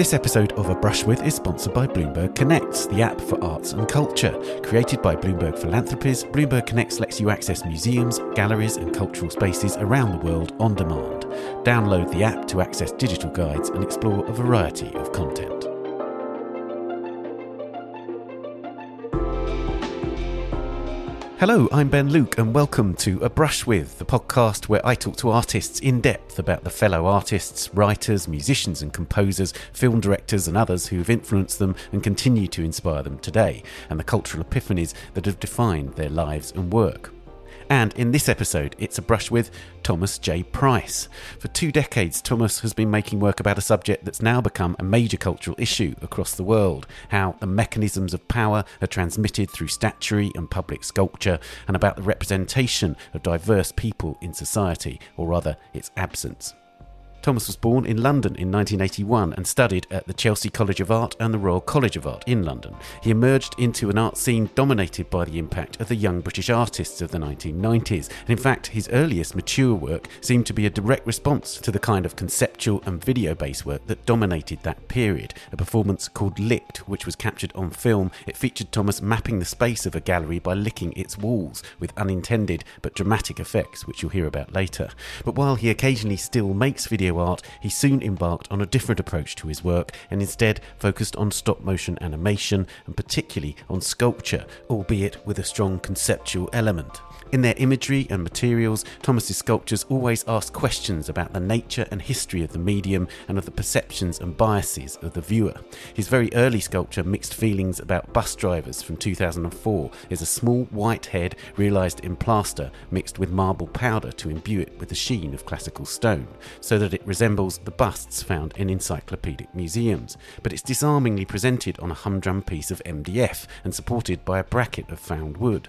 This episode of A Brush With is sponsored by Bloomberg Connects, the app for arts and culture. Created by Bloomberg Philanthropies, Bloomberg Connects lets you access museums, galleries, and cultural spaces around the world on demand. Download the app to access digital guides and explore a variety of content. Hello, I'm Ben Luke, and welcome to A Brush With, the podcast where I talk to artists in depth about the fellow artists, writers, musicians, and composers, film directors, and others who have influenced them and continue to inspire them today, and the cultural epiphanies that have defined their lives and work. And in this episode, it's a brush with Thomas J. Price. For two decades, Thomas has been making work about a subject that's now become a major cultural issue across the world how the mechanisms of power are transmitted through statuary and public sculpture, and about the representation of diverse people in society, or rather, its absence. Thomas was born in London in 1981 and studied at the Chelsea College of Art and the Royal College of Art in London. He emerged into an art scene dominated by the impact of the young British artists of the 1990s, and in fact, his earliest mature work seemed to be a direct response to the kind of conceptual and video based work that dominated that period. A performance called Licked, which was captured on film, it featured Thomas mapping the space of a gallery by licking its walls with unintended but dramatic effects, which you'll hear about later. But while he occasionally still makes video art, he soon embarked on a different approach to his work and instead focused on stop motion animation and particularly on sculpture, albeit with a strong conceptual element. In their imagery and materials, Thomas's sculptures always ask questions about the nature and history of the medium and of the perceptions and biases of the viewer. His very early sculpture, Mixed Feelings About Bus Drivers from 2004, is a small white head realised in plaster mixed with marble powder to imbue it with the sheen of classical stone, so that it resembles the busts found in encyclopedic museums. But it's disarmingly presented on a humdrum piece of MDF and supported by a bracket of found wood.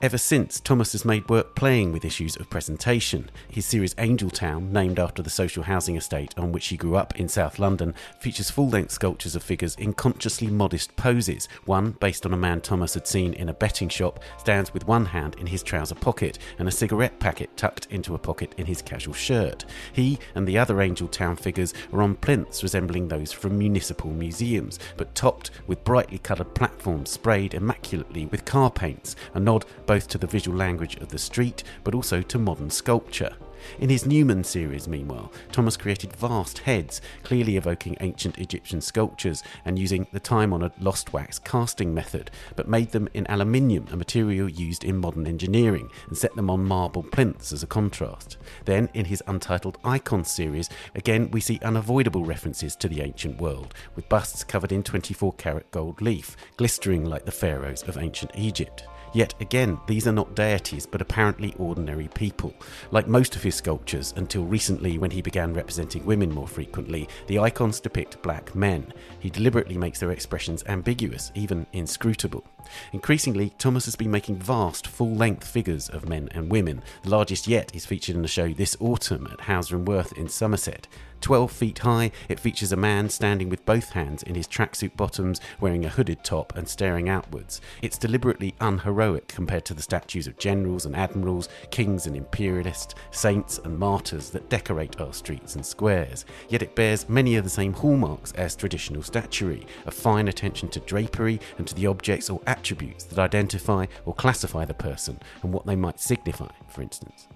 Ever since, Thomas has made work playing with issues of presentation. His series Angel Town, named after the social housing estate on which he grew up in South London, features full length sculptures of figures in consciously modest poses. One, based on a man Thomas had seen in a betting shop, stands with one hand in his trouser pocket and a cigarette packet tucked into a pocket in his casual shirt. He and the other Angel Town figures are on plinths resembling those from municipal museums, but topped with brightly coloured platforms sprayed immaculately with car paints, a nod both to the visual language of the street but also to modern sculpture. In his Numen series, meanwhile, Thomas created vast heads, clearly evoking ancient Egyptian sculptures and using the time honoured lost wax casting method, but made them in aluminium, a material used in modern engineering, and set them on marble plinths as a contrast. Then, in his untitled Icon series, again we see unavoidable references to the ancient world, with busts covered in 24 karat gold leaf, glistering like the pharaohs of ancient Egypt. Yet again, these are not deities, but apparently ordinary people. Like most of his sculptures, until recently when he began representing women more frequently, the icons depict black men. He deliberately makes their expressions ambiguous, even inscrutable. Increasingly, Thomas has been making vast, full length figures of men and women. The largest yet is featured in a show this autumn at Hauser and Wirth in Somerset. 12 feet high, it features a man standing with both hands in his tracksuit bottoms, wearing a hooded top and staring outwards. It's deliberately unheroic compared to the statues of generals and admirals, kings and imperialists, saints and martyrs that decorate our streets and squares. Yet it bears many of the same hallmarks as traditional statuary a fine attention to drapery and to the objects or attributes that identify or classify the person and what they might signify, for instance.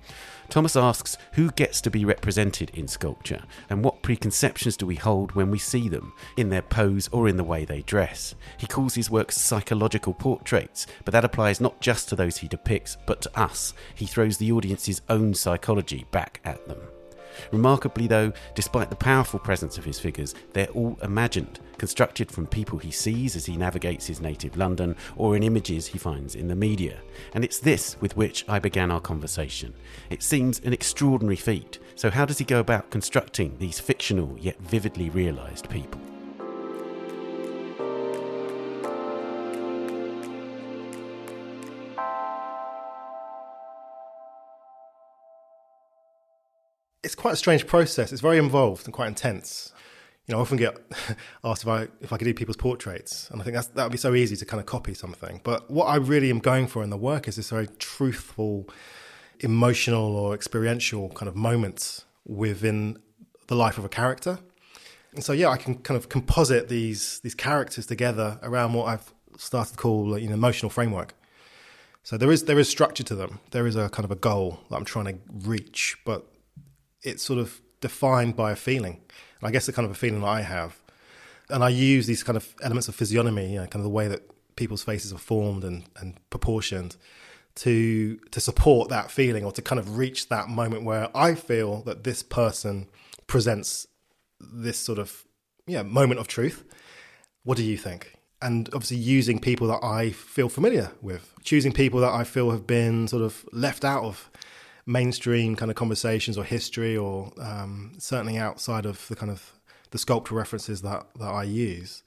Thomas asks who gets to be represented in sculpture and what preconceptions do we hold when we see them, in their pose or in the way they dress. He calls his works psychological portraits, but that applies not just to those he depicts, but to us. He throws the audience's own psychology back at them. Remarkably, though, despite the powerful presence of his figures, they're all imagined, constructed from people he sees as he navigates his native London or in images he finds in the media. And it's this with which I began our conversation. It seems an extraordinary feat, so how does he go about constructing these fictional yet vividly realised people? It's quite a strange process. It's very involved and quite intense. You know, I often get asked if I if I could do people's portraits, and I think that would be so easy to kind of copy something. But what I really am going for in the work is this very truthful, emotional or experiential kind of moments within the life of a character. And so yeah, I can kind of composite these these characters together around what I've started to call know emotional framework. So there is there is structure to them. There is a kind of a goal that I'm trying to reach, but it's sort of defined by a feeling. And I guess the kind of a feeling that I have. And I use these kind of elements of physiognomy, you know, kind of the way that people's faces are formed and, and proportioned to to support that feeling or to kind of reach that moment where I feel that this person presents this sort of yeah moment of truth. What do you think? And obviously using people that I feel familiar with, choosing people that I feel have been sort of left out of mainstream kind of conversations or history, or um, certainly outside of the kind of the sculptural references that that I use.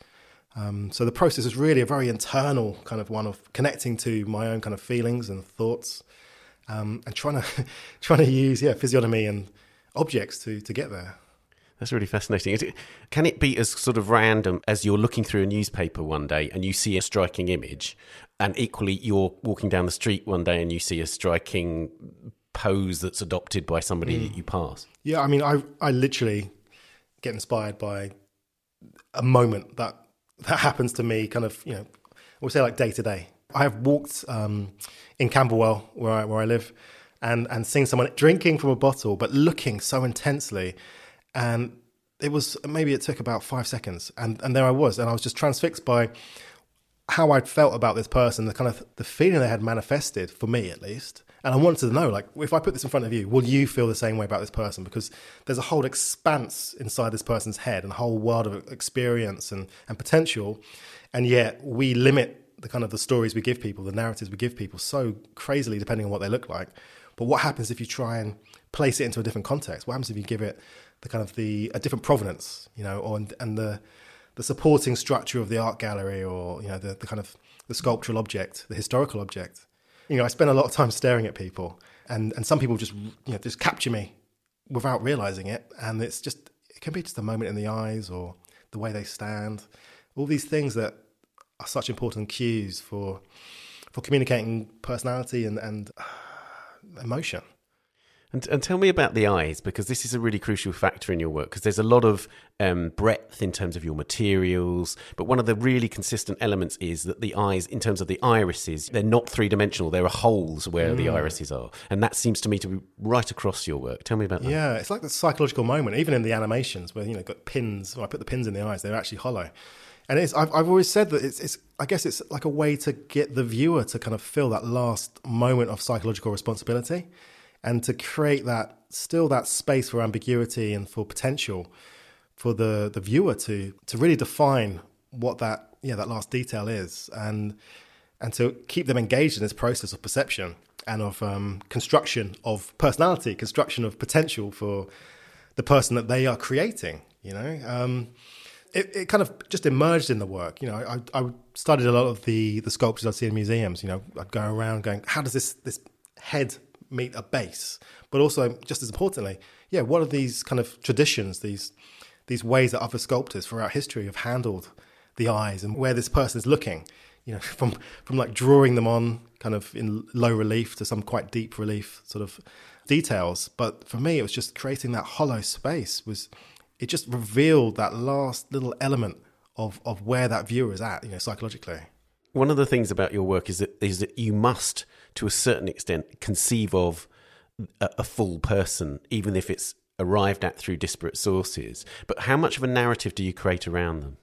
Um, so the process is really a very internal kind of one of connecting to my own kind of feelings and thoughts, um, and trying to trying to use yeah physiognomy and objects to to get there. That's really fascinating. It, Can it be as sort of random as you're looking through a newspaper one day and you see a striking image, and equally you're walking down the street one day and you see a striking pose that's adopted by somebody mm. that you pass? Yeah, I mean, I I literally get inspired by a moment that that happens to me, kind of, you know, we'll say like day to day. I have walked um, in Camberwell, where I, where I live, and and seen someone drinking from a bottle, but looking so intensely, and it was maybe it took about five seconds, and and there I was, and I was just transfixed by how I'd felt about this person, the kind of the feeling they had manifested for me at least, and I wanted to know, like, if I put this in front of you, will you feel the same way about this person? Because there's a whole expanse inside this person's head and a whole world of experience and, and potential. And yet we limit the kind of the stories we give people, the narratives we give people so crazily depending on what they look like. But what happens if you try and place it into a different context? What happens if you give it the kind of the a different provenance, you know, or and the the supporting structure of the art gallery or you know the, the kind of the sculptural object, the historical object you know, I spend a lot of time staring at people, and and some people just you know just capture me without realizing it, and it's just it can be just a moment in the eyes or the way they stand, all these things that are such important cues for for communicating personality and and uh, emotion. And, and, tell me about the eyes, because this is a really crucial factor in your work, because there's a lot of um, breadth in terms of your materials. But one of the really consistent elements is that the eyes, in terms of the irises, they're not three dimensional. There are holes where mm. the irises are. And that seems to me to be right across your work. Tell me about that. Yeah, it's like the psychological moment, even in the animations where, you know, got pins, when I put the pins in the eyes, they're actually hollow. And it's, I've, I've always said that it's, it's, I guess it's like a way to get the viewer to kind of feel that last moment of psychological responsibility and to create that still that space for ambiguity and for potential for the the viewer to to really define what that yeah that last detail is and and to keep them engaged in this process of perception and of um, construction of personality, construction of potential for the person that they are creating. You know, um, it, it, kind of just emerged in the work. You know, I, I studied a lot of the the sculptures I'd see in museums. You know, I'd go around going, how does this this head meet a base, but also just as importantly, yeah, what are these kind of traditions, these these ways that other sculptors throughout history have handled the eyes and where this person is looking, you know, from from like drawing them on kind of in low relief to some quite deep relief sort of details. But for me, it was just creating that hollow space was it just revealed that last little element of of where that viewer is at, you know, psychologically. One of the things about your work is that is that you must to a certain extent, conceive of a, a full person, even if it's arrived at through disparate sources. But how much of a narrative do you create around them?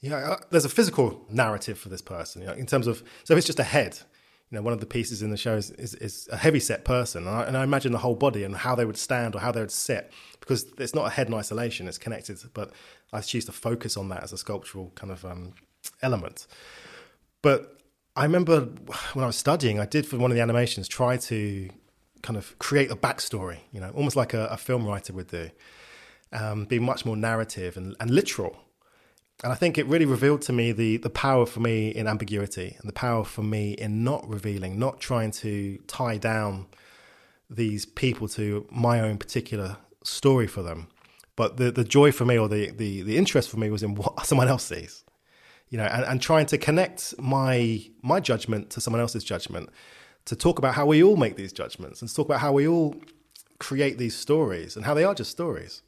Yeah, uh, there's a physical narrative for this person, you know, in terms of so if it's just a head. You know, one of the pieces in the show is, is, is a heavy set person, and I, and I, imagine the whole body and how they would stand or how they would sit, because it's not a head in isolation; it's connected. But I choose to focus on that as a sculptural kind of um, element. But I remember when I was studying, I did for one of the animations try to kind of create a backstory, you know, almost like a, a film writer would do, um, be much more narrative and, and literal. And I think it really revealed to me the the power for me in ambiguity and the power for me in not revealing, not trying to tie down these people to my own particular story for them. But the, the joy for me or the, the, the interest for me was in what someone else sees you know, and, and trying to connect my my judgment to someone else's judgment, to talk about how we all make these judgments, and to talk about how we all create these stories and how they are just stories,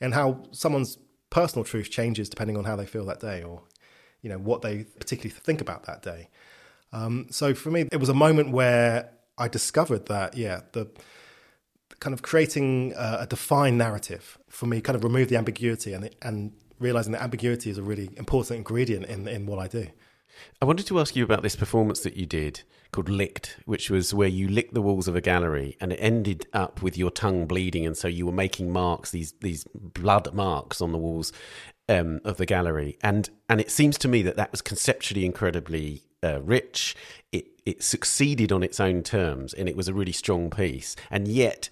and how someone's personal truth changes depending on how they feel that day or you know what they particularly think about that day. Um, so for me, it was a moment where I discovered that yeah, the kind of creating a, a defined narrative for me kind of removed the ambiguity and and realizing that ambiguity is a really important ingredient in in what I do. I wanted to ask you about this performance that you did called Licked, which was where you licked the walls of a gallery and it ended up with your tongue bleeding. And so you were making marks, these, these blood marks on the walls um, of the gallery. And, and it seems to me that that was conceptually incredibly uh, rich. It, it succeeded on its own terms and it was a really strong piece. And yet,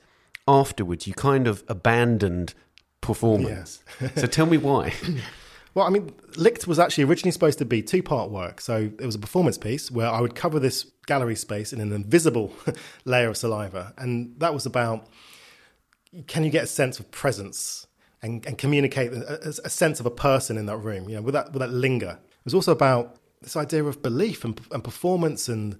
afterwards, you kind of abandoned performance. Yes. so tell me why. Well, I mean, Licked was actually originally supposed to be two part work. So it was a performance piece where I would cover this gallery space in an invisible layer of saliva. And that was about can you get a sense of presence and, and communicate a, a, sense of a person in that room, you know, with that, with that linger. It was also about this idea of belief and, and performance and,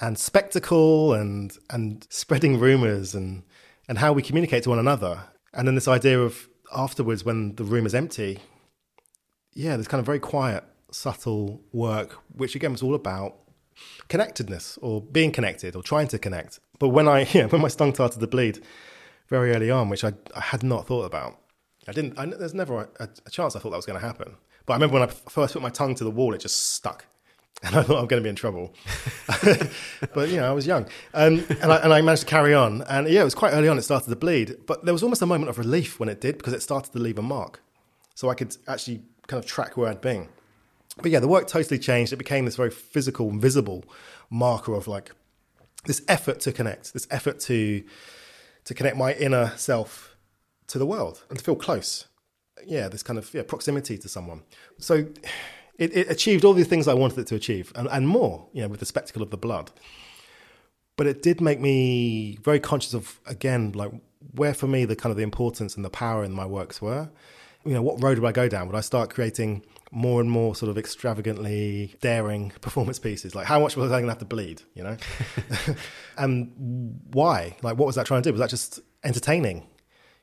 and spectacle and, and spreading rumors and, and how we communicate to one another. And then this idea of afterwards, when the room is empty, yeah, this kind of very quiet, subtle work, which again was all about connectedness or being connected or trying to connect. But when I, yeah, when my tongue started to bleed very early on, which I, I had not thought about, I didn't. I, there's never a, a, chance I thought that was going to happen. But I remember when I first put my tongue to the wall, it just stuck, and I thought I'm going to be in trouble. but you know, I was young, um, and I, and I managed to carry on. And yeah, it was quite early on. It started to bleed, but there was almost a moment of relief when it did because it started to leave a mark, so I could actually kind of track where I'd been. But yeah, the work totally changed. It became this very physical, visible marker of like this effort to connect, this effort to to connect my inner self to the world and to feel close. Yeah, this kind of yeah, proximity to someone. So it, it achieved all the things I wanted it to achieve and, and more, you know, with the spectacle of the blood. But it did make me very conscious of again, like where for me the kind of the importance and the power in my works were you know, what road would I go down? Would I start creating more and more sort of extravagantly daring performance pieces? Like, how much was I going to have to bleed? You know, and why? Like, what was that trying to do? Was that just entertaining?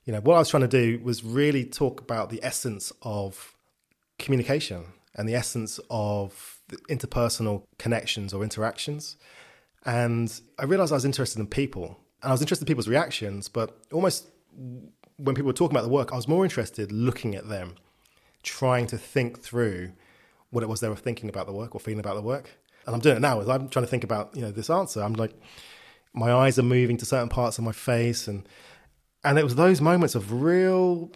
You know, what I was trying to do was really talk about the essence of communication and the essence of interpersonal connections or interactions. And I realized I was interested in people and I was interested in people's reactions, but almost when people were talking about the work, I was more interested looking at them, trying to think through what it was they were thinking about the work or feeling about the work. And I'm doing it now. As I'm trying to think about you know this answer. I'm like, my eyes are moving to certain parts of my face, and and it was those moments of real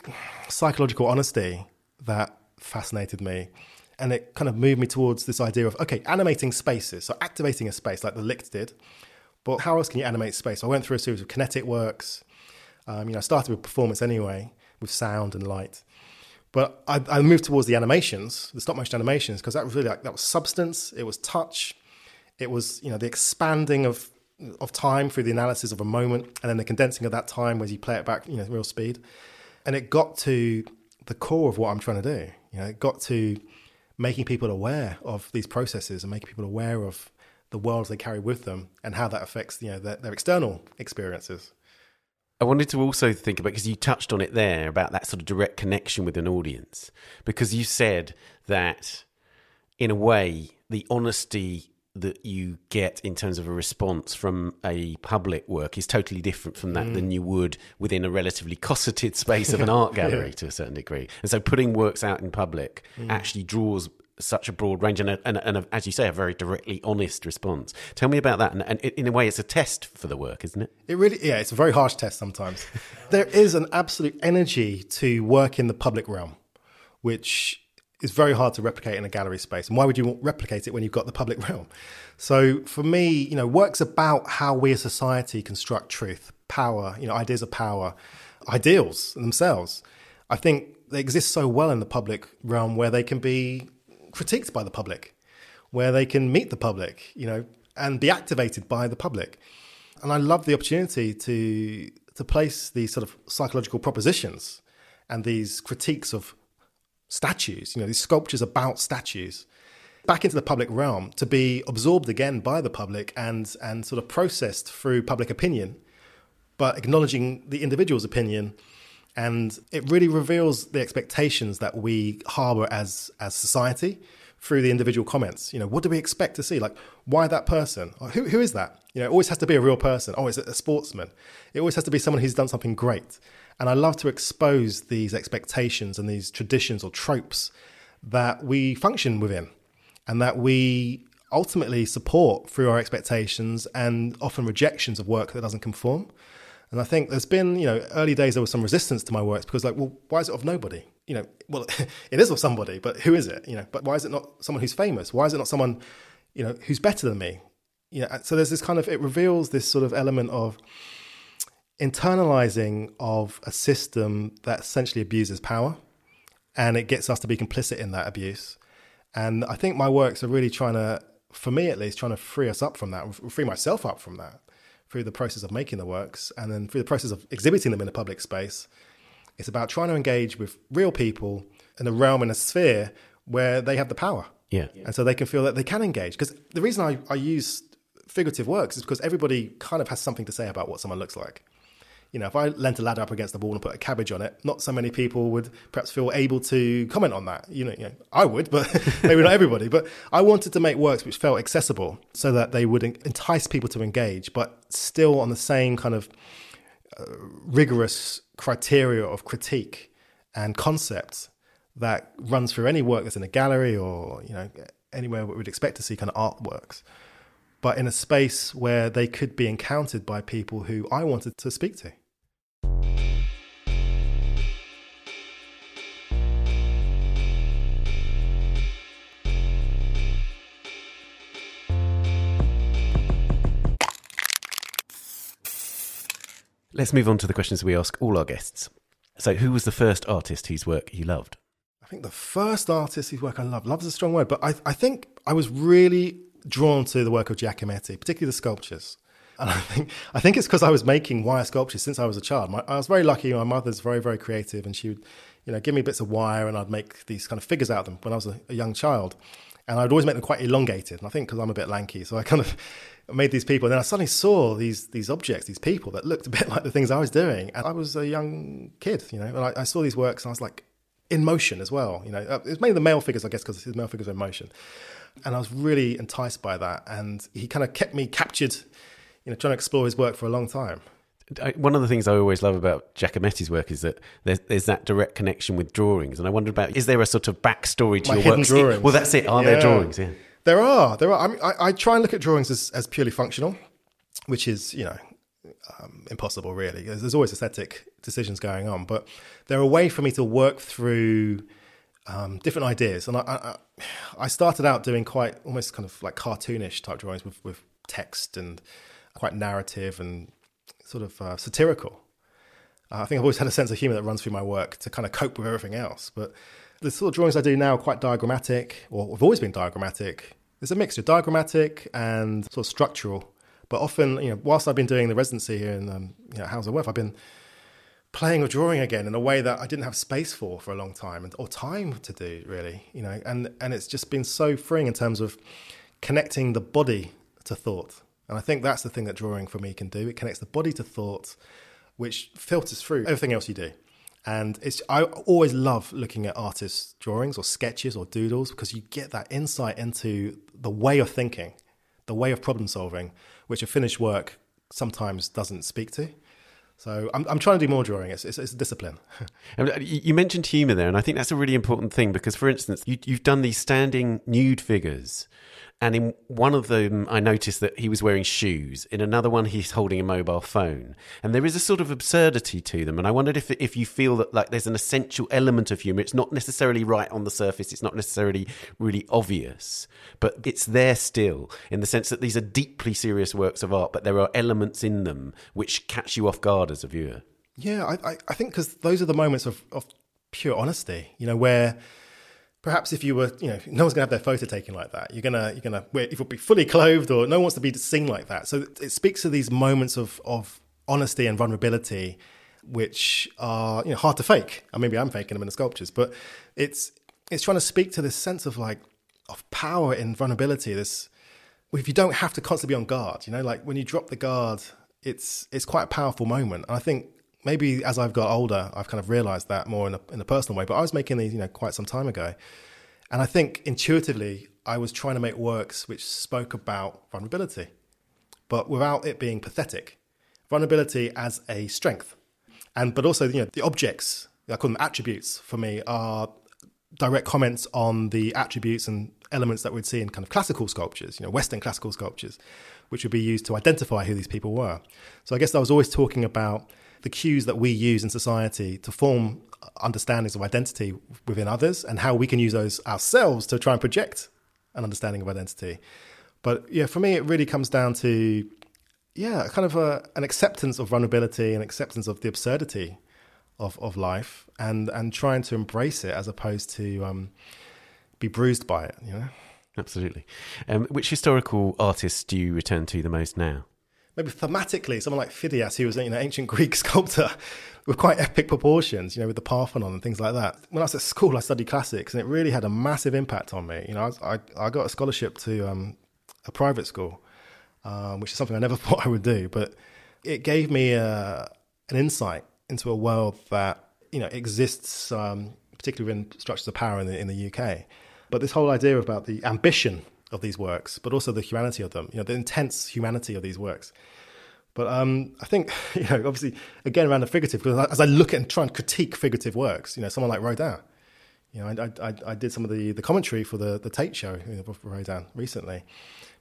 psychological honesty that fascinated me. And it kind of moved me towards this idea of okay, animating spaces, so activating a space like the Licked did. But how else can you animate space? So I went through a series of kinetic works, um, you know, I started with performance anyway, with sound and light. But I, I moved towards the animations, the stop motion animations, because that was really like that was substance. It was touch. It was you know the expanding of of time through the analysis of a moment, and then the condensing of that time as you play it back, you know, real speed. And it got to the core of what I'm trying to do. You know, it got to making people aware of these processes and making people aware of the worlds they carry with them and how that affects you know their, their external experiences. I wanted to also think about because you touched on it there about that sort of direct connection with an audience. Because you said that, in a way, the honesty that you get in terms of a response from a public work is totally different from that mm. than you would within a relatively cosseted space of an art gallery yeah. to a certain degree. And so putting works out in public mm. actually draws such a broad range and, a, and, a, and a, as you say, a very directly honest response. Tell me about that. And, and, in a way, it's a test for the work, isn't it? It really, yeah, it's a very harsh test sometimes. there is an absolute energy to work in the public realm, which is very hard to replicate in a gallery space. And why would you replicate it when you've got the public realm? So for me, you know, work's about how we as society construct truth, power, you know, ideas of power, ideals themselves. I think they exist so well in the public realm where they can be critiqued by the public, where they can meet the public, you know, and be activated by the public. And I love the opportunity to to place these sort of psychological propositions and these critiques of statues, you know, these sculptures about statues back into the public realm to be absorbed again by the public and and sort of processed through public opinion, but acknowledging the individual's opinion And it really reveals the expectations that we harbor as, as society through the individual comments. You know, what do we expect to see? Like, why that person? Who, who is that? You know, it always has to be a real person. Oh, is it a sportsman? It always has to be someone who's done something great. And I love to expose these expectations and these traditions or tropes that we function within and that we ultimately support through our expectations and often rejections of work that doesn't conform. And I think there's been, you know, early days there was some resistance to my works because, like, well, why is it of nobody? You know, well, it is of somebody, but who is it? You know, but why is it not someone who's famous? Why is it not someone, you know, who's better than me? You know, so there's this kind of it reveals this sort of element of internalizing of a system that essentially abuses power, and it gets us to be complicit in that abuse. And I think my works are really trying to, for me at least, trying to free us up from that, free myself up from that through the process of making the works and then through the process of exhibiting them in a public space. It's about trying to engage with real people in a realm, in a sphere where they have the power. Yeah. And so they can feel that they can engage. Because the reason I, I use figurative works is because everybody kind of has something to say about what someone looks like you know, if I lent a ladder up against the wall and put a cabbage on it, not so many people would perhaps feel able to comment on that. You know, you know I would, but maybe not everybody. But I wanted to make works which felt accessible so that they would entice people to engage, but still on the same kind of uh, rigorous criteria of critique and concepts that runs through any work that's in a gallery or, you know, anywhere we would expect to see kind of artworks but in a space where they could be encountered by people who I wanted to speak to. Let's move on to the questions we ask all our guests. So, who was the first artist whose work you loved? I think the first artist whose work I loved, love is a strong word, but I, I think I was really drawn to the work of Giacometti, particularly the sculptures. And I think I think it's because I was making wire sculptures since I was a child. My, I was very lucky. My mother's very very creative, and she would, you know, give me bits of wire, and I'd make these kind of figures out of them when I was a, a young child. And I'd always make them quite elongated. And I think because I'm a bit lanky, so I kind of made these people. And then I suddenly saw these these objects, these people that looked a bit like the things I was doing. And I was a young kid, you know, and I, I saw these works, and I was like, in motion as well. You know, uh, it's mainly the male figures, I guess, because his male figures are in motion. And I was really enticed by that. And he kind of kept me captured, you know, trying to explore his work for a long time. One of the things I always love about Giacometti's work is that there's, there's that direct connection with drawings. And I wondered about, is there a sort of backstory to My your work? drawings. Well, that's it. Are there drawings? Yeah. There are, there are. I mean, I, I try and look at drawings as, as purely functional, which is, you know, um, impossible really. There's, there's always aesthetic decisions going on, but they're a way for me to work through um, different ideas. And I, I, I started out doing quite almost kind of like cartoonish type drawings with, with text and quite narrative and sort of uh, satirical. Uh, I think I've always had a sense of humor that runs through my work to kind of cope with everything else. But the sort of drawings I do now are quite diagrammatic, or have always been diagrammatic. There's a mixture, of diagrammatic and sort of structural. But often, you know, whilst I've been doing the residency here in um, you know, Hauser and Wirth, I've been playing or drawing again in a way that I didn't have space for for a long time and, or time to do really, you know, and, and it's just been so freeing in terms of connecting the body to thought. And I think that's the thing that drawing for me can do. It connects the body to thought, which filters through everything else you do. And it's I always love looking at artists' drawings or sketches or doodles because you get that insight into the way of thinking, the way of problem solving, which a finished work sometimes doesn't speak to. So I'm, I'm trying to do more drawing. It's, it's, it's discipline. Uh, you you mentioned humour there, and I think that's a really important thing because, for instance, you, you've done these standing nude figures, and in one of them, I noticed that he was wearing shoes. In another one, he's holding a mobile phone, and there is a sort of absurdity to them. And I wondered if if you feel that like there's an essential element of humour. It's not necessarily right on the surface. It's not necessarily really obvious, but it's there still in the sense that these are deeply serious works of art, but there are elements in them which catch you off guard as a viewer. Yeah, I, I, I think because those are the moments of, of pure honesty, you know, where perhaps if you were, you know, no one's gonna have their photo taken like that. You're gonna, you're gonna, if you'll be fully clothed, or no one wants to be seen like that. So it speaks to these moments of of honesty and vulnerability, which are you know hard to fake. And maybe I'm faking them in the sculptures, but it's it's trying to speak to this sense of like of power in vulnerability. This if you don't have to constantly be on guard, you know, like when you drop the guard, it's it's quite a powerful moment. And I think maybe as I've got older, I've kind of realized that more in a, in a personal way. But I was making these, you know, quite some time ago. And I think intuitively, I was trying to make works which spoke about vulnerability, but without it being pathetic. Vulnerability as a strength. And, but also, you know, the objects, I call them attributes for me, are direct comments on the attributes and elements that we'd see in kind of classical sculptures, you know, Western classical sculptures, which would be used to identify who these people were. So I guess I was always talking about the cues that we use in society to form understandings of identity within others and how we can use those ourselves to try and project an understanding of identity. But yeah, for me, it really comes down to, yeah, kind of a, an acceptance of vulnerability and acceptance of the absurdity of, of life and, and trying to embrace it as opposed to um, be bruised by it, you know? Absolutely. Um, which historical artists do you return to the most now? Maybe thematically, someone like Phidias, who was an you know, ancient Greek sculptor with quite epic proportions, you know, with the Parthenon and things like that. When I was at school, I studied classics, and it really had a massive impact on me. You know, I, I, I got a scholarship to um, a private school, um, which is something I never thought I would do, but it gave me uh, an insight into a world that you know exists, um, particularly within structures of power in the, in the UK. But this whole idea about the ambition of these works, but also the humanity of them, you know, the intense humanity of these works. But um, I think, you know, obviously, again, around the figurative, because as I look at and try and critique figurative works, you know, someone like Rodin, you know, I, I, I did some of the, the commentary for the, the Tate show you know, for Rodin recently,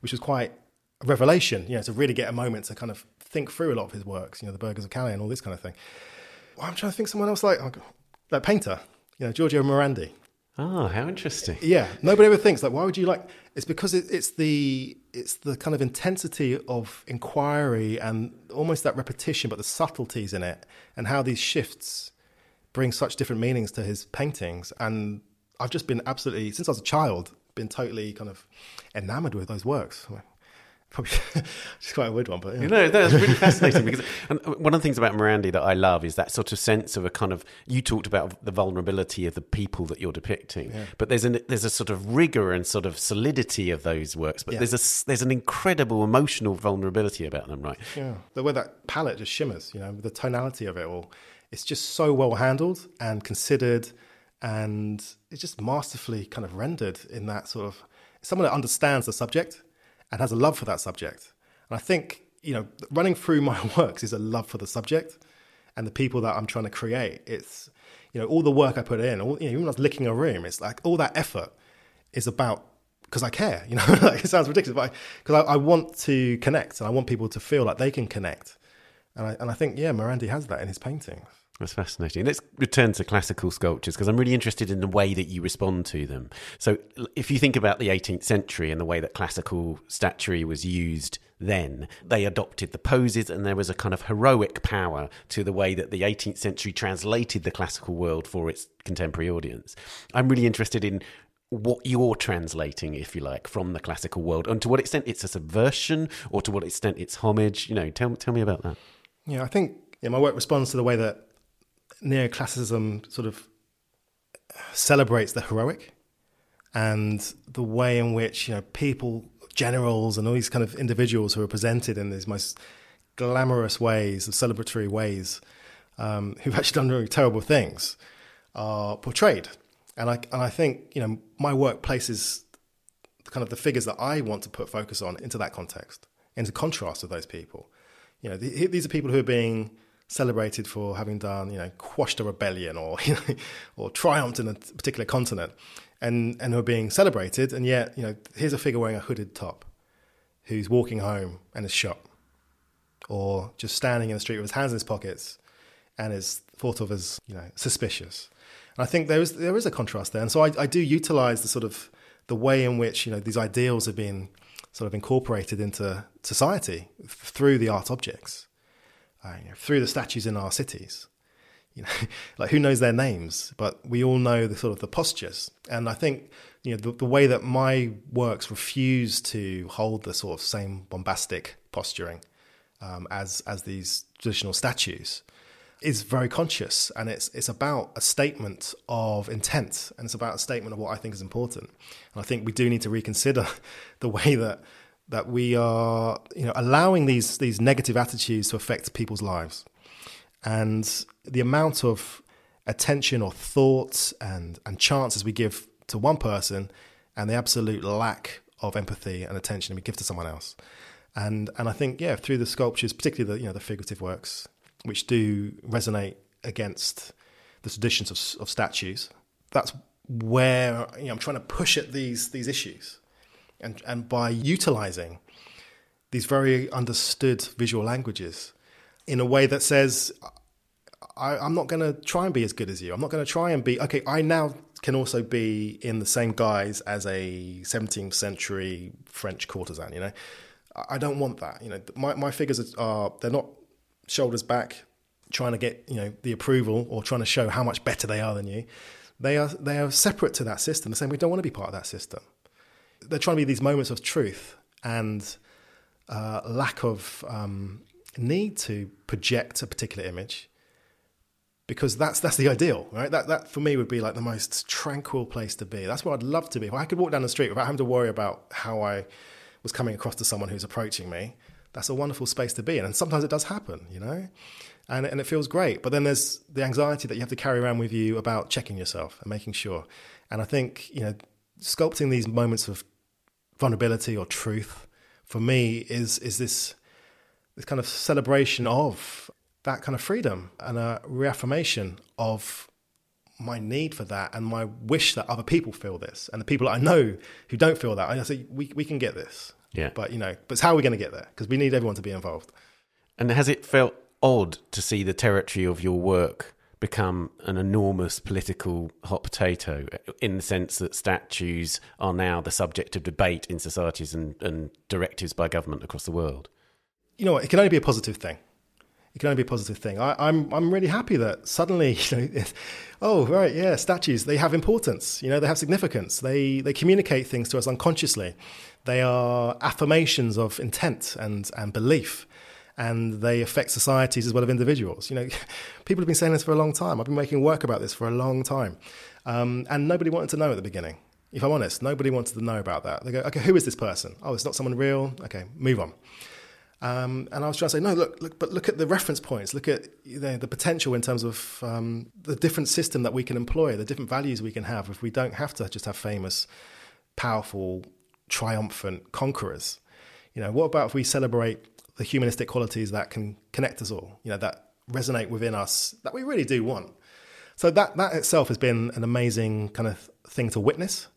which was quite a revelation, you know, to really get a moment to kind of think through a lot of his works, you know, the Burghers of Calais and all this kind of thing. Well, I'm trying to think someone else like, like painter, you know, Giorgio Morandi. Oh, how interesting! Yeah, nobody ever thinks like, why would you like? It's because it, it's the it's the kind of intensity of inquiry and almost that repetition, but the subtleties in it and how these shifts bring such different meanings to his paintings. And I've just been absolutely since I was a child, been totally kind of enamored with those works. Probably it's quite a weird one, but yeah. you know that's really fascinating because and uh, one of the things about Morandi that I love is that sort of sense of a kind of you talked about the vulnerability of the people that you're depicting, yeah. but there's an there's a sort of rigor and sort of solidity of those works, but yeah. there's a there's an incredible emotional vulnerability about them, right? Yeah, the way that palette just shimmers, you know, the tonality of it all, it's just so well handled and considered, and it's just masterfully kind of rendered in that sort of someone that understands the subject and has a love for that subject. And I think, you know, running through my works is a love for the subject and the people that I'm trying to create. It's, you know, all the work I put in, all, you know, even when I was licking a room, it's like all that effort is about because I care, you know, like it sounds ridiculous, but because I, I, I, want to connect and I want people to feel like they can connect. And I, and I think, yeah, Morandi has that in his paintings. That's fascinating. Let's return to classical sculptures because I'm really interested in the way that you respond to them. So, if you think about the 18th century and the way that classical statuary was used then, they adopted the poses and there was a kind of heroic power to the way that the 18th century translated the classical world for its contemporary audience. I'm really interested in what you're translating, if you like, from the classical world and to what extent it's a subversion or to what extent it's homage. You know, tell, tell me about that. Yeah, I think yeah, my work responds to the way that neoclassicism sort of celebrates the heroic and the way in which you know people, generals, and all these kind of individuals who are presented in these most glamorous ways, of celebratory ways, um, who've actually done really terrible things, are portrayed. And I and I think you know my work places kind of the figures that I want to put focus on into that context, into contrast with those people. You know, the, these are people who are being celebrated for having done, you know, quashed a rebellion or you know, or triumphed in a particular continent, and and are being celebrated, and yet you know, here's a figure wearing a hooded top, who's walking home and is shot, or just standing in the street with his hands in his pockets, and is thought of as you know suspicious. And I think there is there is a contrast there, and so I, I do utilize the sort of the way in which you know these ideals have been sort of incorporated into society through the art objects uh, you know, through the statues in our cities. You know, like who knows their names, but we all know the sort of the postures. And I think you know the, the way that my works refuse to hold the sort of same bombastic posturing um, as as these traditional statues is very conscious and it's it's about a statement of intent and it's about a statement of what I think is important. And I think we do need to reconsider the way that that we are you know allowing these these negative attitudes to affect people's lives And the amount of attention or thoughts and, and chances we give to one person and the absolute lack of empathy and attention we give to someone else. And and I think, yeah, through the sculptures, particularly the you know the figurative works, which do resonate against the traditions of, of statues, that's where you know, I'm trying to push at these these issues, and and by utilizing these very understood visual languages in a way that says I, am not going to try and be as good as you. I'm not going to try and be okay. I now can also be in the same guise as a 17th century French courtesan. You know, I don't want that. You know, my my figures are they're not shoulders back, trying to get you know the approval or trying to show how much better they are than you. They are they are separate to that system. They're saying we don't want to be part of that system. They're trying to be these moments of truth and uh, lack of um, need to project a particular image because that's that's the ideal, right? That that for me would be like the most tranquil place to be. That's where I'd love to be. If I could walk down the street without having to worry about how I was coming across to someone who's approaching me, that's a wonderful space to be in. And sometimes it does happen, you know, and and it feels great. But then there's the anxiety that you have to carry around with you about checking yourself and making sure. And I think you know, sculpting these moments of vulnerability or truth for me is is this this kind of celebration of that kind of freedom and a reaffirmation of my need for that and my wish that other people feel this and the people I know who don't feel that. I say we we can get this. Yeah. But you know but how are we going to get there? Because we need everyone to be involved. And has it felt odd to see the territory of your work become an enormous political hot potato in the sense that statues are now the subject of debate in societies and, and directives by government across the world you know what, it can only be a positive thing it can only be a positive thing. I, am I'm, I'm really happy that suddenly, you know, oh right, yeah, statues they have importance. You know, they have significance. They they communicate things to us unconsciously. They are affirmations of intent and and belief, and they affect societies as well as individuals. You know, people have been saying this for a long time. I've been making work about this for a long time, um, and nobody wanted to know at the beginning. If I'm honest, nobody wanted to know about that. They go, okay, who is this person? Oh, it's not someone real. Okay, move on. Um, and I was trying to say, no, look, look, but look at the reference points. Look at you know, the potential in terms of um, the different system that we can employ, the different values we can have. If we don't have to just have famous, powerful, triumphant conquerors, you know, what about if we celebrate the humanistic qualities that can connect us all? You know, that resonate within us that we really do want. So that that itself has been an amazing kind of thing to witness.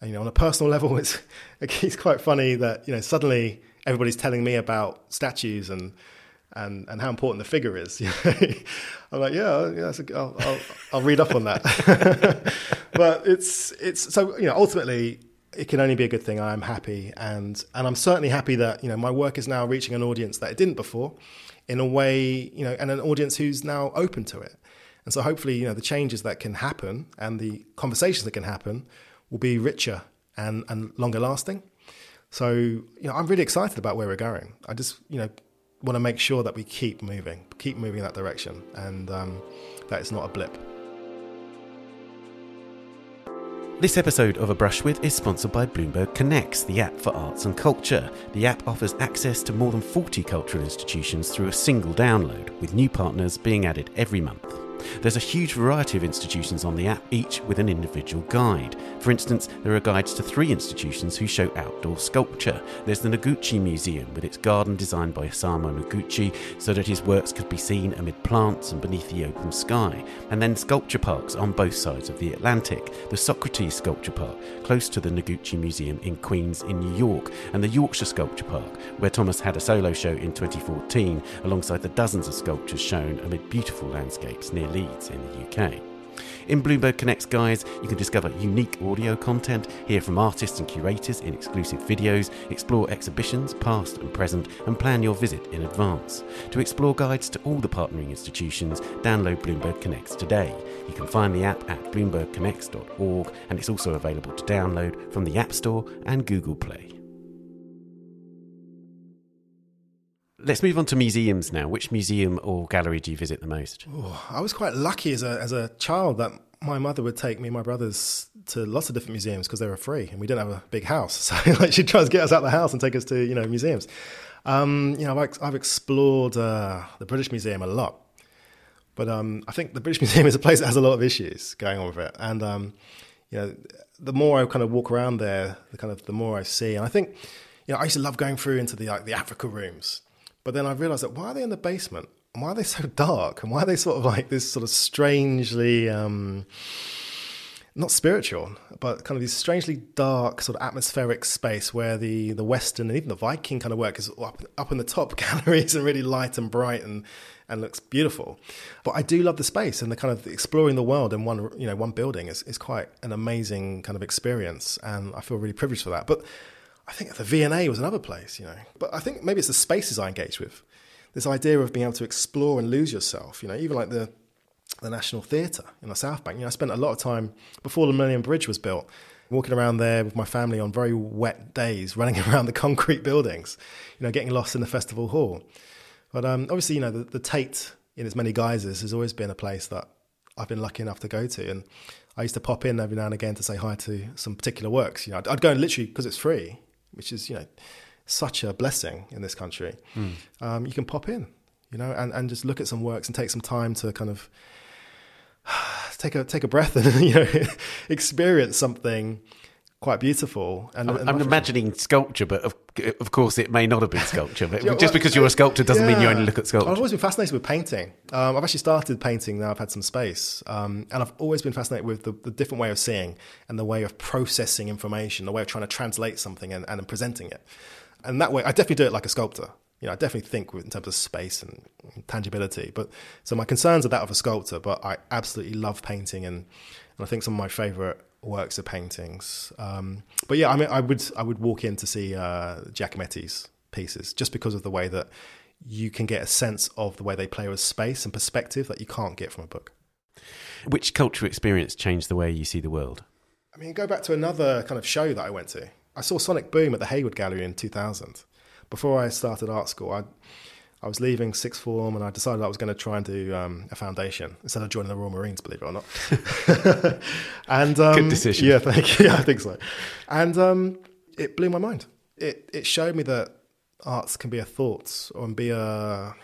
And, you know, on a personal level, it's it's quite funny that you know suddenly everybody's telling me about statues and and and how important the figure is. I'm like, yeah, yeah, I'll, I'll, I'll read up on that. but it's it's so you know ultimately it can only be a good thing. I'm happy and and I'm certainly happy that you know my work is now reaching an audience that it didn't before, in a way you know, and an audience who's now open to it. And so hopefully you know the changes that can happen and the conversations that can happen will be richer and and longer lasting. So, you know, I'm really excited about where we're going. I just, you know, want to make sure that we keep moving, keep moving in that direction, and um, that it's not a blip. This episode of A Brush With is sponsored by Bloomberg Connects, the app for arts and culture. The app offers access to more than 40 cultural institutions through a single download, with new partners being added every month. There's a huge variety of institutions on the app, each with an individual guide. For instance, there are guides to three institutions who show outdoor sculpture. There's the Noguchi Museum, with its garden designed by Isamu Noguchi so that his works could be seen amid plants and beneath the open sky. And then sculpture parks on both sides of the Atlantic. The Socrates Sculpture Park, close to the Noguchi Museum in Queens in New York, and the Yorkshire Sculpture Park, where Thomas had a solo show in 2014 alongside the dozens of sculptures shown amid beautiful landscapes near Leeds in the UK. In Bloomberg Connects Guides, you can discover unique audio content, hear from artists and curators in exclusive videos, explore exhibitions, past and present, and plan your visit in advance. To explore guides to all the partnering institutions, download Bloomberg Connects today. You can find the app at bloombergconnects.org, and it's also available to download from the App Store and Google Play. Let's move on to museums now. Which museum or gallery do you visit the most? Oh, I was quite lucky as a as a child that my mother would take me and my brothers to lots of different museums because they were free and we didn't have a big house. So like, she'd try to get us out of the house and take us to you know museums. Um, you know, I've, I've explored uh, the British Museum a lot. But um, I think the British Museum is a place that has a lot of issues going on with it, and um, you know, the more I kind of walk around there, the kind of the more I see, and I think, you know, I used to love going through into the like the Africa rooms, but then I realized that why are they in the basement? And why are they so dark? And why are they sort of like this sort of strangely um, not spiritual, but kind of this strangely dark, sort of atmospheric space where the the Western and even the Viking kind of work is up up in the top galleries and really light and bright and and looks beautiful. But I do love the space and the kind of exploring the world in one you know one building is is quite an amazing kind of experience, and I feel really privileged for that. But I think the V&A was another place, you know. But I think maybe it's the spaces I engage with. This idea of being able to explore and lose yourself, you know, even like the the National Theatre in the South Bank. You know, I spent a lot of time before the Millennium Bridge was built, walking around there with my family on very wet days, running around the concrete buildings, you know, getting lost in the festival hall. But um, obviously, you know, the, the Tate in its many guises has always been a place that I've been lucky enough to go to, and I used to pop in every now and again to say hi to some particular works. You know, I'd, I'd go and literally because it's free, which is you know such a blessing in this country. Mm. Um, you can pop in, you know, and, and just look at some works and take some time to kind of take a take a breath and you know experience something quite beautiful. And, I'm, and I'm imagining sculpture, but of, of course it may not have been sculpture. But yeah, just because you're a sculptor doesn't yeah. mean you only look at sculpture. I've always been fascinated with painting. Um, I've actually started painting now. I've had some space, um, and I've always been fascinated with the, the, different way of seeing and the way of processing information, the way of trying to translate something and, and presenting it. And that way, I definitely do it like a sculptor you know, I definitely think in terms of space and tangibility. But so my concerns are that of a sculptor, but I absolutely love painting, and, and I think some of my favorite works of paintings. Um, but yeah, I mean, I would I would walk in to see uh, Giacometti's pieces just because of the way that you can get a sense of the way they play with space and perspective that you can't get from a book. Which cultural experience changed the way you see the world? I mean, go back to another kind of show that I went to. I saw Sonic Boom at the Hayward Gallery in 2000 before I started art school, I I was leaving sixth form and I decided I was going to try and do um, a foundation instead of joining the Royal Marines, believe it or not. and um, good decision. Yeah, thank you. Yeah, I think so. And um, it blew my mind. It it showed me that arts can be a thought or be a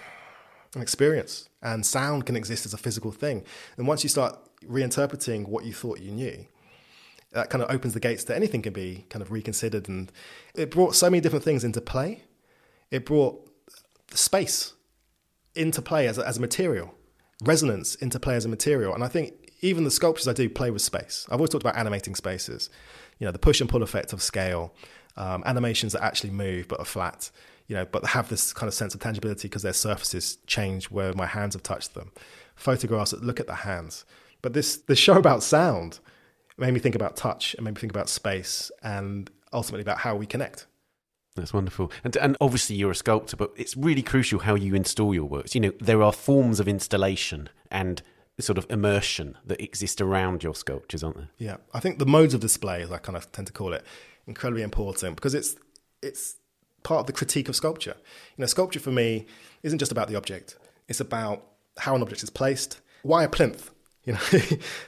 an experience, and sound can exist as a physical thing. And once you start reinterpreting what you thought you knew, that kind of opens the gates to anything can be kind of reconsidered. And it brought so many different things into play it brought space into play as a, as a material, resonance into play as a material. And I think even the sculptures I do play with space. I've always talked about animating spaces, you know, the push and pull effect of scale, um, animations that actually move but are flat, you know, but have this kind of sense of tangibility because their surfaces change where my hands have touched them. Photographs that look at the hands. But this, this show about sound made me think about touch and made me think about space and ultimately about how we connect. That's wonderful. And, and obviously, you're a sculptor, but it's really crucial how you install your works. You know, there are forms of installation and sort of immersion that exist around your sculptures, aren't there? Yeah, I think the modes of display, as I kind of tend to call it, incredibly important because it's it's part of the critique of sculpture. You know, sculpture for me isn't just about the object; it's about how an object is placed. Why a plinth? You know,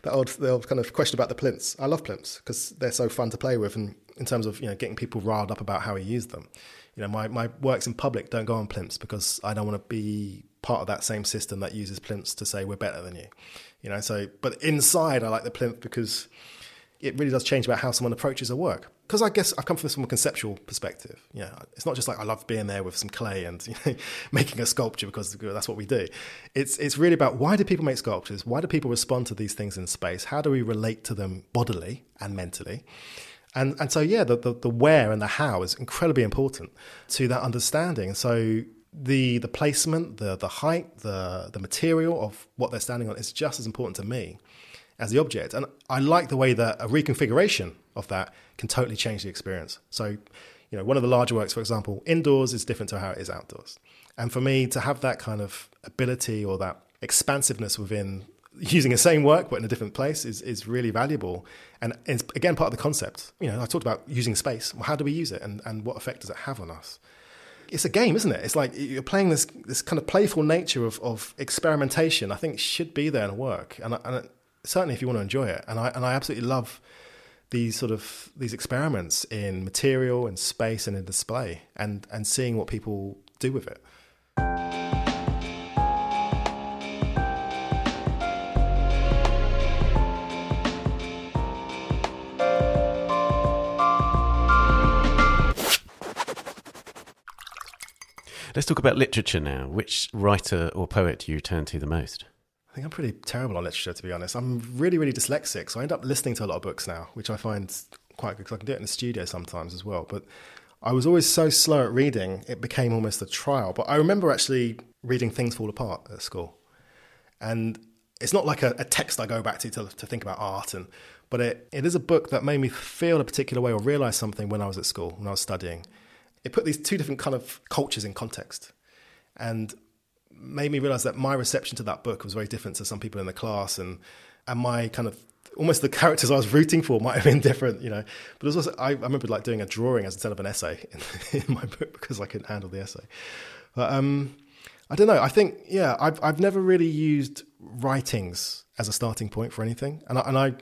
that old, the old kind of question about the plinths. I love plinths because they're so fun to play with, and in terms of you know getting people riled up about how he used them. You know, my my works in public don't go on plinths because I don't want to be part of that same system that uses plinths to say we're better than you. You know, so but inside I like the plinth because it really does change about how someone approaches a work. Because I guess I come from this from a conceptual perspective. Know, it's not just like I love being there with some clay and you know, making a sculpture because that's what we do. It's it's really about why do people make sculptures? Why do people respond to these things in space? How do we relate to them bodily and mentally? And and so yeah, the, the, the where and the how is incredibly important to that understanding. So the the placement, the the height, the the material of what they're standing on is just as important to me as the object. And I like the way that a reconfiguration of that can totally change the experience. So, you know, one of the larger works, for example, indoors is different to how it is outdoors. And for me to have that kind of ability or that expansiveness within using the same work but in a different place is, is really valuable. And it's, again, part of the concept. You know, I talked about using space. Well, how do we use it and, and what effect does it have on us? It's a game, isn't it? It's like you're playing this this kind of playful nature of, of experimentation. I think should be there in work, and, and certainly if you want to enjoy it. And I and I absolutely love these sort of these experiments in material and space and in display and and seeing what people do with it. Let's talk about literature now. Which writer or poet do you turn to the most? I think I'm pretty terrible on literature, to be honest. I'm really, really dyslexic, so I end up listening to a lot of books now, which I find quite good because I can do it in the studio sometimes as well. But I was always so slow at reading, it became almost a trial. But I remember actually reading Things Fall Apart at school. And it's not like a, a text I go back to, to to think about art, and but it, it is a book that made me feel a particular way or realize something when I was at school, when I was studying. It put these two different kind of cultures in context. And made me realize that my reception to that book was very different to some people in the class and and my kind of almost the characters I was rooting for might have been different, you know. But it was also I, I remember like doing a drawing as instead of an essay in, in, my book because I couldn't handle the essay. But um, I don't know. I think yeah, I've I've never really used writings as a starting point for anything, and I, and I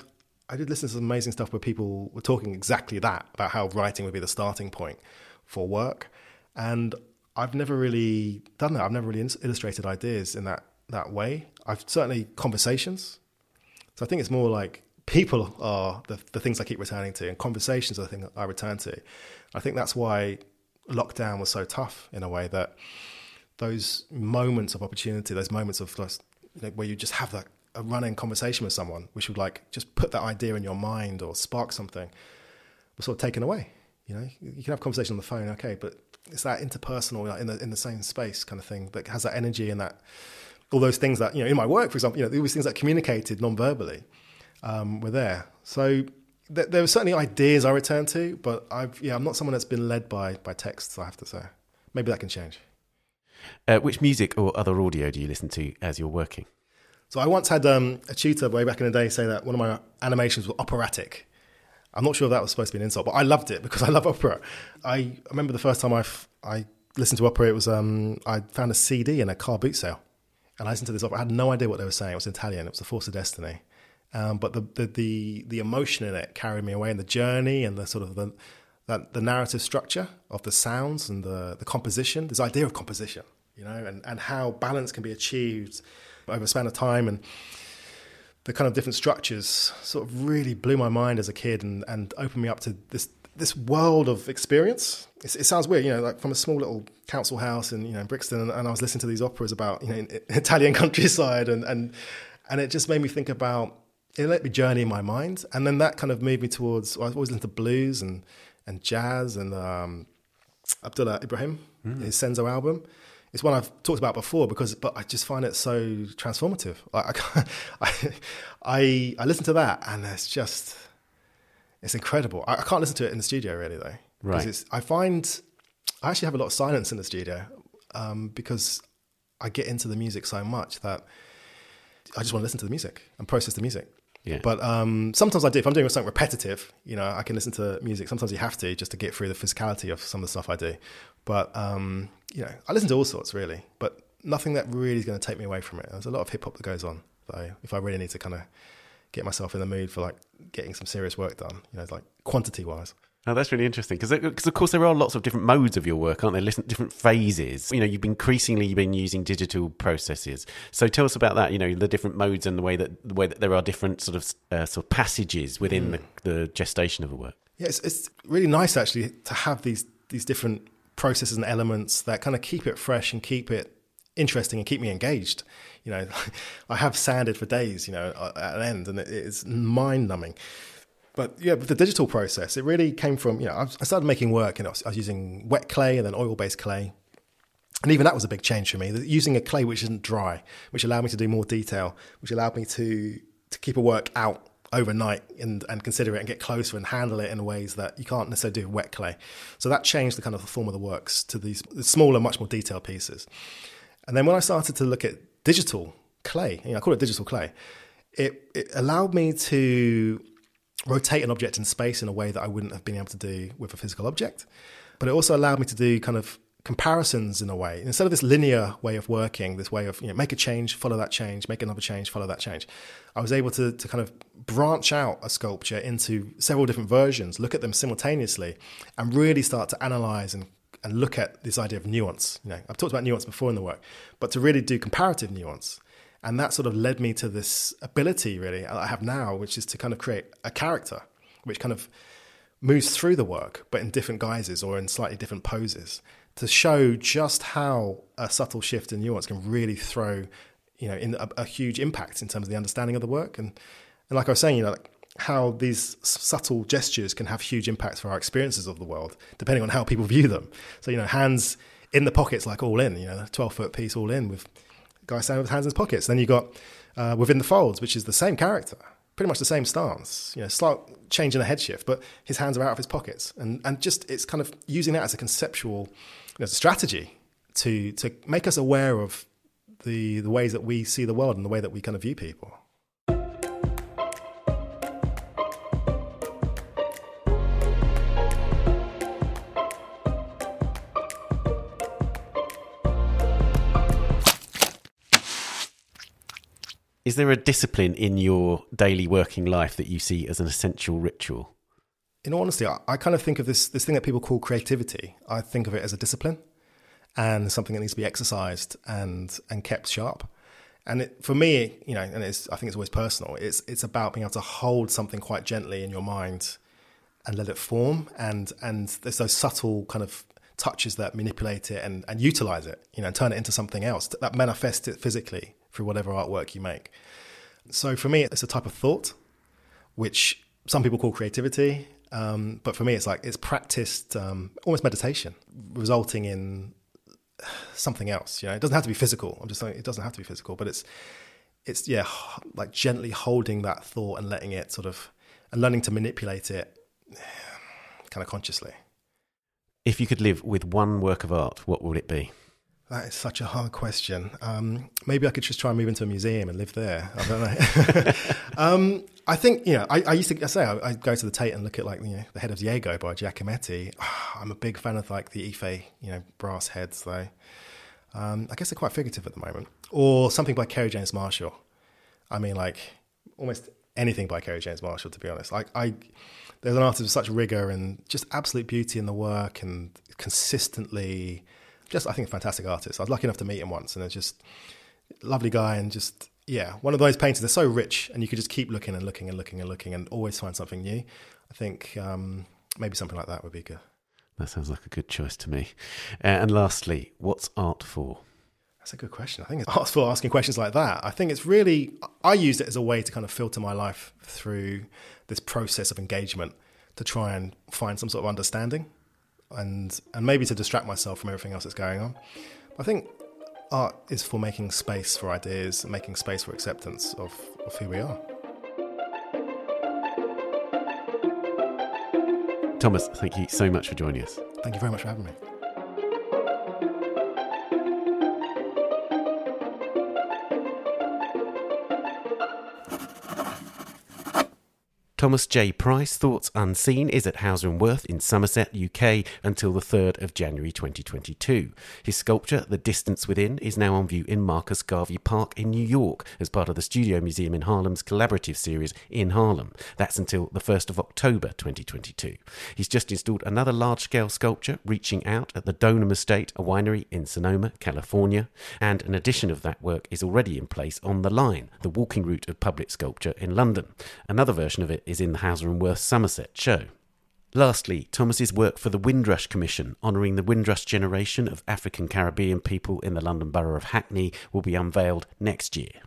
I did listen to some amazing stuff where people were talking exactly that about how writing would be the starting point for work, and I've never really done that. I've never really illustrated ideas in that that way. I've certainly conversations. So I think it's more like people are the, the things I keep returning to, and conversations are the thing I return to. I think that's why lockdown was so tough in a way that those moments of opportunity, those moments of you know, where you just have that a running conversation with someone, which would like just put that idea in your mind or spark something, was sort of taken away. You know, you can have conversation on the phone, okay, but it's that interpersonal like in the in the same space kind of thing that has that energy and that all those things that you know in my work, for example, you know, all these things that communicated non-verbally um, were there. So th- there were certainly ideas I returned to, but I've yeah, I'm not someone that's been led by by texts. I have to say, maybe that can change. Uh, which music or other audio do you listen to as you're working? So I once had um, a tutor way back in the day say that one of my animations were operatic. I'm not sure if that was supposed to be an insult, but I loved it because I love opera. I remember the first time I, I listened to opera, it was um, I found a CD in a car boot sale. And I listened to this opera. I had no idea what they were saying. It was Italian. It was The Force of Destiny. Um, but the, the, the the emotion in it carried me away, and the journey, and the sort of the that the narrative structure of the sounds and the the composition. This idea of composition, you know, and and how balance can be achieved over a span of time, and the kind of different structures sort of really blew my mind as a kid and, and opened me up to this this world of experience. It's, it sounds weird, you know, like from a small little council house in you know in Brixton, and, and I was listening to these operas about you know in, in Italian countryside, and and and it just made me think about it. Let me journey in my mind, and then that kind of moved me towards. Well, I was always into blues and and jazz and um, Abdullah Ibrahim, mm. his Senzo album it's one I've talked about before because, but I just find it so transformative. Like I, I, I, I listen to that and it's just, it's incredible. I, I, can't listen to it in the studio really though, right? It's, I find I actually have a lot of silence in the studio um, because I get into the music so much that I just want to listen to the music and process the music. Yeah. But um, sometimes I do. If I'm doing something repetitive, you know, I can listen to music. Sometimes you have to just to get through the physicality of some of the stuff I do. But um, you know, I listen to all sorts really, but nothing that really is going to take me away from it. There's a lot of hip hop that goes on. So if I really need to kind of get myself in the mood for like getting some serious work done, you know, like quantity wise. Oh, that's really interesting because, of course, there are lots of different modes of your work, aren't there? Listen, different phases. You know, you've increasingly been using digital processes. So, tell us about that. You know, the different modes and the way that the way that there are different sort of uh, sort of passages within mm. the, the, gestation of a work. Yeah, it's, it's really nice actually to have these these different processes and elements that kind of keep it fresh and keep it interesting and keep me engaged. You know, I have sanded for days. You know, at an end, and it's mind numbing but yeah, with the digital process, it really came from, you know, I started making work and I was, I was using wet clay and then oil based clay. And even that was a big change for me. Using a clay which isn't dry, which allowed me to do more detail, which allowed me to, to keep a work out overnight and, and consider it and get closer and handle it in ways that you can't necessarily do with wet clay. So that changed the kind of the form of the works to these smaller, much more detailed pieces. And then when I started to look at digital clay, you know, I call it digital clay, it, it allowed me to rotate an object in space in a way that I wouldn't have been able to do with a physical object. But it also allowed me to do kind of comparisons in a way. Instead of this linear way of working, this way of you know, make a change, follow that change, make another change, follow that change, I was able to, to kind of branch out a sculpture into several different versions, look at them simultaneously, and really start to analyze and, and look at this idea of nuance. You know, I've talked about nuance before in the work, but to really do comparative nuance and that sort of led me to this ability, really, I have now, which is to kind of create a character which kind of moves through the work, but in different guises or in slightly different poses to show just how a subtle shift in nuance can really throw, you know, in a, a huge impact in terms of the understanding of the work. And, and like I was saying, you know, like how these subtle gestures can have huge impacts for our experiences of the world, depending on how people view them. So, you know, hands in the pockets, like all in, you know, 12 foot piece all in with guy standing with hands in his pockets. Then you've got uh, within the folds, which is the same character, pretty much the same stance, you know, slight change in the head shift, but his hands are out of his pockets. And, and just, it's kind of using that as a conceptual you know, as a strategy to, to make us aware of the, the ways that we see the world and the way that we kind of view people. Is there a discipline in your daily working life that you see as an essential ritual? In all honesty, I, I kind of think of this this thing that people call creativity. I think of it as a discipline and something that needs to be exercised and and kept sharp. And it, for me, you know, and it's I think it's always personal. It's it's about being able to hold something quite gently in your mind and let it form. And and there's those subtle kind of touches that manipulate it and, and utilize it, you know, and turn it into something else that manifests it physically through whatever artwork you make. So for me, it's a type of thought, which some people call creativity. Um, but for me, it's like it's practiced, um, almost meditation, resulting in something else. You know, it doesn't have to be physical. I'm just saying it doesn't have to be physical, but it's it's yeah, like gently holding that thought and letting it sort of and learning to manipulate it, kind of consciously. If you could live with one work of art, what would it be? That is such a hard question. Um, maybe I could just try and move into a museum and live there. I don't know. um, I think you know. I, I used to I say I, I, go to the Tate and look at like you know the head of Diego by Giacometti. I'm a big fan of like the Ife you know brass heads though. Um, I guess they're quite figurative at the moment. Or something by Kerry James Marshall. I mean, like almost anything by Kerry James Marshall. To be honest, like I, there's an artist with such rigor and just absolute beauty in the work and consistently just I think a fantastic artist. I was lucky enough to meet him once, and it's just lovely guy, and just yeah, one of those painters. They're so rich, and you could just keep looking and looking and looking and looking, and always find something new. I think um, maybe something like that would be good. That sounds like a good choice to me. Uh, and lastly, what's art for? That's a good question. I think it's art for asking questions like that. I think it's really I used it as a way to kind of filter my life through this process of engagement to try and find some sort of understanding and and maybe to distract myself from everything else that's going on. I think art is for making space for ideas, making space for acceptance of, of who we are. Thomas, thank you so much for joining us. Thank you very much for having me. Thomas J. Price, Thoughts Unseen, is at Wirth in Somerset, UK until the 3rd of January 2022. His sculpture, The Distance Within, is now on view in Marcus Garvey Park in New York as part of the Studio Museum in Harlem's collaborative series In Harlem. That's until the 1st of October 2022. He's just installed another large scale sculpture, Reaching Out, at the Donum Estate, a winery in Sonoma, California. And an edition of that work is already in place on The Line, the walking route of public sculpture in London. Another version of it is in the Hauser and Wirth Somerset show. Lastly, Thomas's work for the Windrush Commission, honouring the Windrush generation of African Caribbean people in the London borough of Hackney, will be unveiled next year.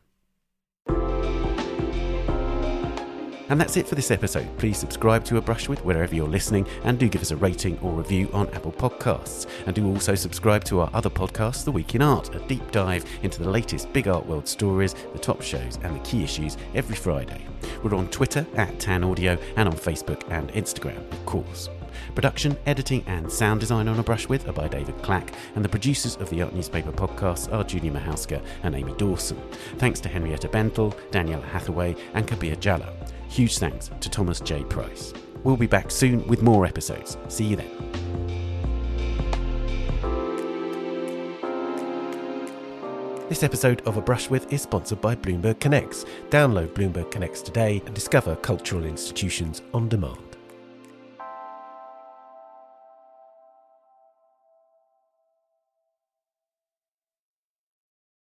And that's it for this episode. Please subscribe to A Brush With wherever you're listening and do give us a rating or review on Apple Podcasts. And do also subscribe to our other podcast, The Week in Art, a deep dive into the latest big art world stories, the top shows, and the key issues every Friday. We're on Twitter at Tan Audio and on Facebook and Instagram, of course. Production, editing, and sound design on A Brush With are by David Clack, and the producers of the Art Newspaper podcasts are Julia Michalska and Amy Dawson. Thanks to Henrietta Bentel, Danielle Hathaway, and Kabir Jhala. Huge thanks to Thomas J. Price. We'll be back soon with more episodes. See you then. This episode of A Brush With is sponsored by Bloomberg Connects. Download Bloomberg Connects today and discover cultural institutions on demand.